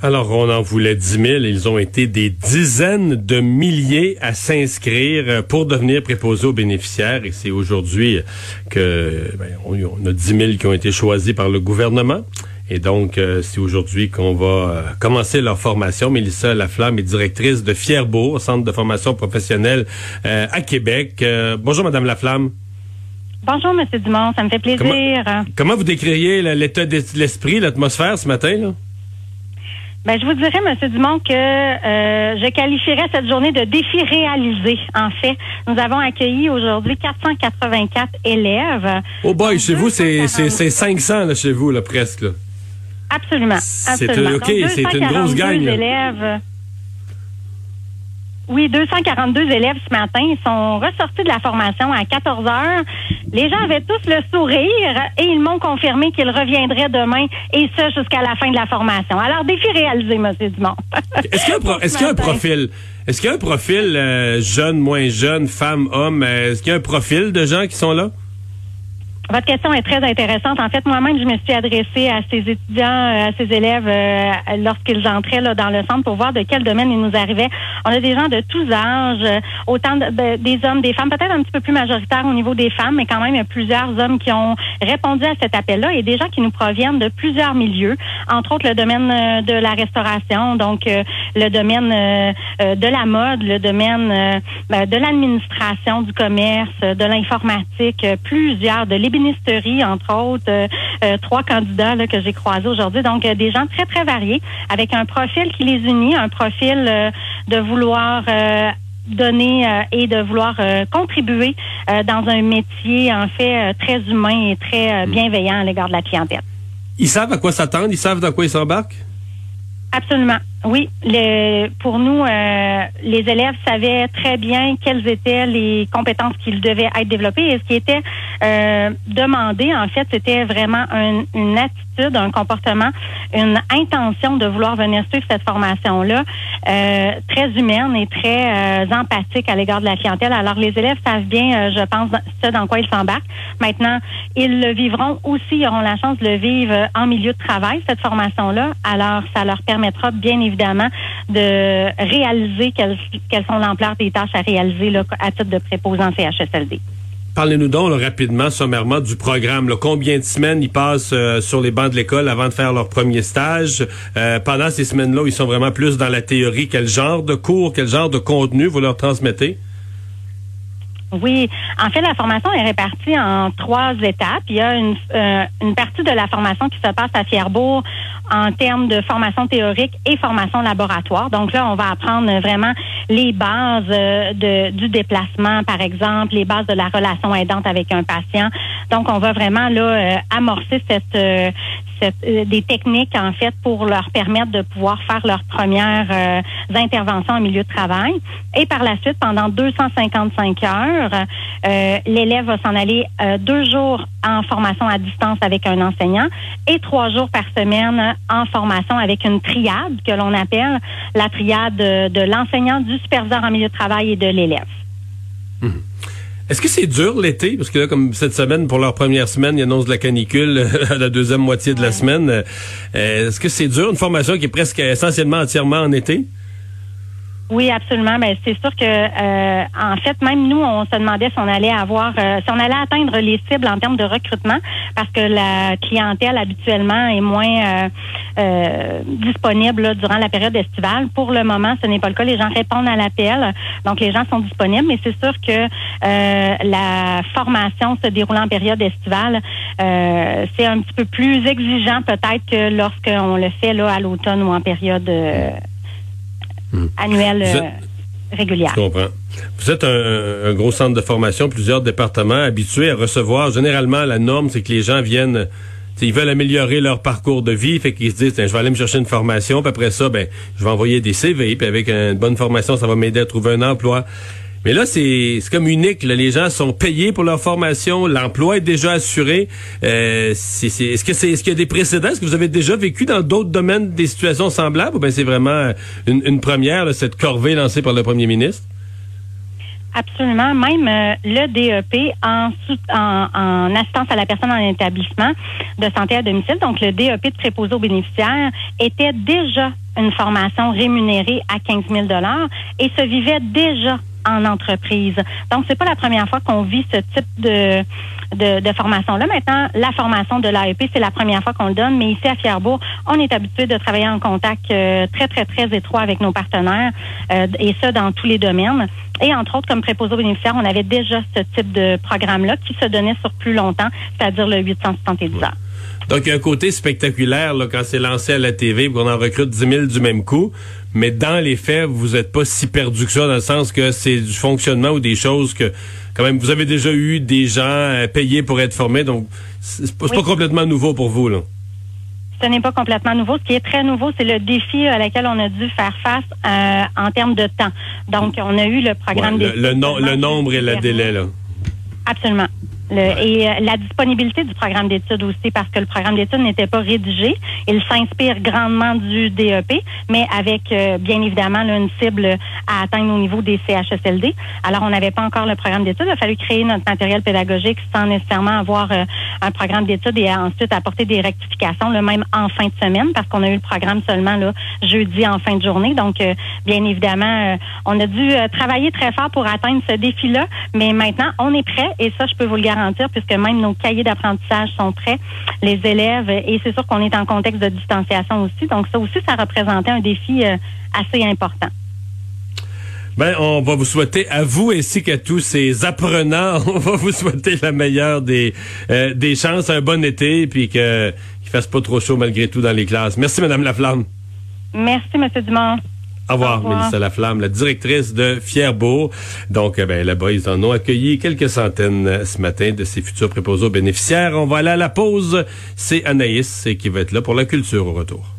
Alors, on en voulait 10 000. Ils ont été des dizaines de milliers à s'inscrire pour devenir préposés aux bénéficiaires. Et c'est aujourd'hui que ben, on, a 10 000 qui ont été choisis par le gouvernement. Et donc, euh, c'est aujourd'hui qu'on va euh, commencer leur formation. Mélissa Laflamme est directrice de Fierbourg, centre de formation professionnelle euh, à Québec. bonjour, Madame Laflamme. Bonjour, Monsieur Dumont. Ça me fait plaisir. Comment, comment vous décririez l'état d'esprit, l'atmosphère ce matin? Là? Ben, je vous dirais, M. Dumont, que euh, je qualifierais cette journée de défi réalisé. En fait, nous avons accueilli aujourd'hui 484 élèves. Oh boy, chez vous, c'est 500 là, chez vous, là, presque. Là. Absolument. C'est OK, c'est une grosse gagne. élèves. Oui, 242 élèves ce matin sont ressortis de la formation à 14 heures. Les gens avaient tous le sourire et ils m'ont confirmé qu'ils reviendraient demain et ce jusqu'à la fin de la formation. Alors, défi réalisé, M. Dumont. Est-ce qu'il y, a un profil? Est-ce qu'il y a un profil euh, jeune, moins jeune, femme, homme? Euh, est-ce qu'il y a un profil de gens qui sont là? Votre question est très intéressante. En fait, moi-même, je me suis adressée à ces étudiants, euh, à ces élèves euh, lorsqu'ils entraient là, dans le centre pour voir de quel domaine ils nous arrivaient. On a des gens de tous âges, euh, autant des hommes, des femmes, peut-être un petit peu plus majoritaire au niveau des femmes, mais quand même, il y a plusieurs hommes qui ont répondu à cet appel-là et des gens qui nous proviennent de plusieurs milieux, entre autres le domaine de la restauration, donc le domaine de la mode, le domaine ben, de l'administration, du commerce, de l'informatique, plusieurs de l'ébénisterie entre autres, euh, euh, trois candidats là, que j'ai croisés aujourd'hui. Donc, euh, des gens très, très variés, avec un profil qui les unit, un profil de vouloir donner et de vouloir contribuer dans un métier, en fait, très humain et très hmm. bienveillant à l'égard de la clientèle. Ils savent à quoi s'attendre? Ils savent dans quoi ils s'embarquent? Absolument. Oui, le, pour nous, euh, les élèves savaient très bien quelles étaient les compétences qu'ils devaient être développées et ce qui était euh, demandé, en fait, c'était vraiment une attitude, un comportement, une intention de vouloir venir suivre cette formation-là, euh, très humaine et très empathique à l'égard de la clientèle. Alors, les élèves savent bien, je pense, ce dans quoi ils s'embarquent. Maintenant, ils le vivront aussi, ils auront la chance de le vivre en milieu de travail, cette formation-là. Alors, ça leur permettra bien évidemment de réaliser quelles, sont l'ampleur des tâches à réaliser là, à titre de préposant CHSLD. Parlez-nous donc rapidement, sommairement, du programme. Combien de semaines ils passent euh, sur les bancs de l'école avant de faire leur premier stage? Euh, pendant ces semaines-là, ils sont vraiment plus dans la théorie. Quel genre de cours, quel genre de contenu vous leur transmettez? Oui, en fait, la formation est répartie en trois étapes. Il y a une, euh, une partie de la formation qui se passe à Fierbourg en termes de formation théorique et formation laboratoire. Donc là, on va apprendre vraiment les bases euh, de, du déplacement, par exemple, les bases de la relation aidante avec un patient. Donc, on va vraiment là euh, amorcer cette, euh, des techniques en fait pour leur permettre de pouvoir faire leurs premières euh, interventions en milieu de travail. Et par la suite, pendant 255 heures, euh, l'élève va s'en aller deux jours en formation à distance avec un enseignant et trois jours par semaine en formation avec une triade que l'on appelle la triade de, l'enseignant, du superviseur en milieu de travail et de l'élève. Mmh. Est-ce que c'est dur l'été? Parce que là, comme cette semaine, pour leur première semaine, ils annoncent la canicule à la deuxième moitié de la semaine. Euh, est-ce que c'est dur, une formation qui est presque essentiellement entièrement en été? Oui, absolument. Ben, c'est sûr que, euh, en fait, même nous, on se demandait si on allait avoir, euh, si on allait atteindre les cibles en termes de recrutement, parce que la clientèle habituellement est moins euh, disponible durant la période estivale. Pour le moment, ce n'est pas le cas. Les gens répondent à l'appel, donc les gens sont disponibles. Mais c'est sûr que la formation se déroule en période estivale. c'est un petit peu plus exigeant peut-être que lorsqu'on le fait là à l'automne ou en période Hmm. annuelle euh, régulière. Je comprends. Vous êtes un, gros centre de formation, plusieurs départements habitués à recevoir. Généralement, la norme, c'est que les gens viennent ils veulent améliorer leur parcours de vie, fait qu'ils se disent, je vais aller me chercher une formation, puis après ça, ben, je vais envoyer des CV, puis avec une bonne formation, ça va m'aider à trouver un emploi. Mais là, c'est comme unique. Les gens sont payés pour leur formation, l'emploi est déjà assuré. Euh, est-ce que c'est est-ce qu'il y a des précédents? Est-ce que vous avez déjà vécu dans d'autres domaines des situations semblables? Ou bien c'est vraiment une, première, cette corvée lancée par le premier ministre? absolument. Même euh, le DEP en, en, assistance à la personne en établissement de santé à domicile, donc le DEP de préposé aux bénéficiaires, était déjà une formation rémunérée à 15 000 et se vivait déjà en entreprise. Donc, c'est pas la première fois qu'on vit ce type de, de, formation-là. Maintenant, la formation de l'AEP, c'est la première fois qu'on le donne, mais ici à Fierbourg, on est habitué de travailler en contact euh, très, très, très étroit avec nos partenaires, euh, et ça dans tous les domaines. Et entre autres, comme préposé aux bénéficiaires, on avait déjà ce type de programme-là qui se donnait sur plus longtemps, c'est-à-dire le 870 heures. Donc, il y a un côté spectaculaire là, quand c'est lancé à la TV, qu'on en recrute 10 000 du même coup. Mais dans les faits, vous n'êtes pas si perdu que ça, dans le sens que c'est du fonctionnement ou des choses que, quand même, vous avez déjà eu des gens euh, payés pour être formés. Donc, c'est pas, pas complètement nouveau pour vous, là ce n'est pas complètement nouveau. Ce qui est très nouveau, c'est le défi à laquelle on a dû faire face euh, en termes de temps. Donc, on a eu le programme ouais, le, le, nombre et le délai, là. Absolument. Et euh, la disponibilité du programme d'études aussi, parce que le programme d'études n'était pas rédigé. Il s'inspire grandement du DEP, mais avec euh, bien évidemment une cible à atteindre au niveau des CHSLD. Alors, on n'avait pas encore le programme d'études. Il a fallu créer notre matériel pédagogique sans nécessairement avoir euh, un programme d'études et ensuite apporter des rectifications, le même en fin de semaine, parce qu'on a eu le programme seulement là, jeudi en fin de journée. Donc, bien évidemment, on a dû travailler très fort pour atteindre ce défi-là, mais maintenant, on est prêt et ça, je peux vous le garantir puisque même nos cahiers d'apprentissage sont prêts, les élèves, et c'est sûr qu'on est en contexte de distanciation aussi. Donc ça aussi, ça représentait un défi euh, assez important. Ben, on va vous souhaiter à vous ainsi qu'à tous ces apprenants, on va vous souhaiter la meilleure des euh, des chances, un bon été, puis que qu'il fasse pas trop chaud malgré tout dans les classes. Merci, Madame Laflamme. Merci, Monsieur Dumont. Au revoir, Mélissa Laflamme, la directrice de Fierbourg. Donc, eh ben, là-bas, ils en ont accueilli quelques centaines euh, ce matin de ces futurs préposés aux bénéficiaires. On va aller à la pause. C'est Anaïs qui va être là pour la culture au retour.